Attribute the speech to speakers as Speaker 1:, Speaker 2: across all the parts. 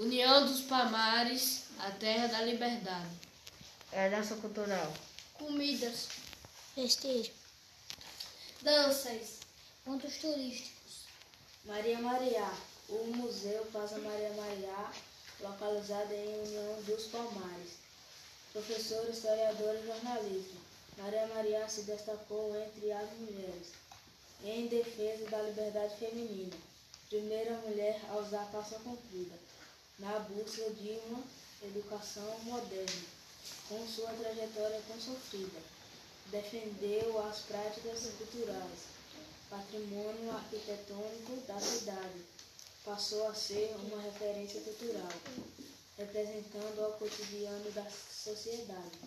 Speaker 1: União dos Palmares, a terra da liberdade.
Speaker 2: Herança cultural.
Speaker 3: Comidas.
Speaker 4: Festejo.
Speaker 3: Danças.
Speaker 4: Pontos turísticos.
Speaker 5: Maria Maria, o Museu Casa Maria Maria, localizado em União dos Palmares. Professor, historiador e jornalismo. Maria Maria se destacou entre as mulheres em defesa da liberdade feminina. Primeira mulher a usar calça comprida, na busca de uma educação moderna. Com sua trajetória consofrida, defendeu as práticas culturais, patrimônio arquitetônico da cidade. Passou a ser uma referência cultural, representando o cotidiano da sociedade.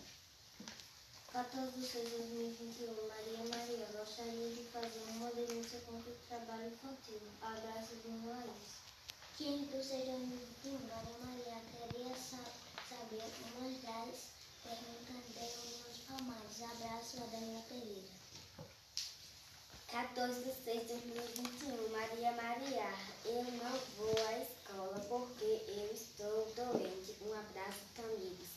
Speaker 4: 14 de 6 de 2021, Maria Maria gostaria de fazer uma denúncia contra o trabalho infantil. Laís. 15 de 6 de 2021, Maria Maria queria sa- saber umas das perguntas de Uniões Palmares. Abraço a Daniela Pereira.
Speaker 6: 14 de 6 de 2021, Maria Maria. Eu não vou à escola porque eu estou doente. Um abraço, amigos.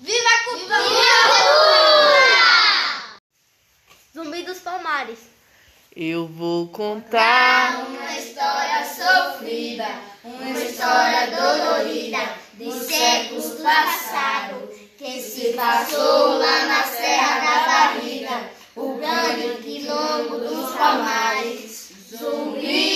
Speaker 3: Viva a cultura!
Speaker 4: Zumbi dos Palmares.
Speaker 2: Eu vou contar.
Speaker 3: Uma história sofrida, uma história dolorida de séculos passados que se passou lá na Serra da Barriga, o grande quilombo dos Palmares. Zumbi,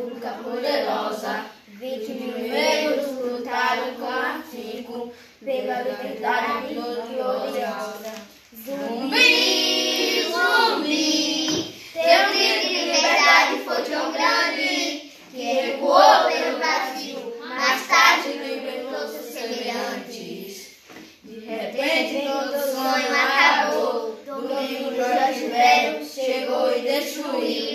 Speaker 3: república poderosa. 20 mil negros lutaram com afinco pela liberdade gloriosa. Zumbi, zumbi, teu grito de liberdade foi tão grande que ecoou pelo Brasil. Mais tarde libertou seus semelhantes. De repente todo sonho acabou. Domingo Jorge Velho chegou e destruiu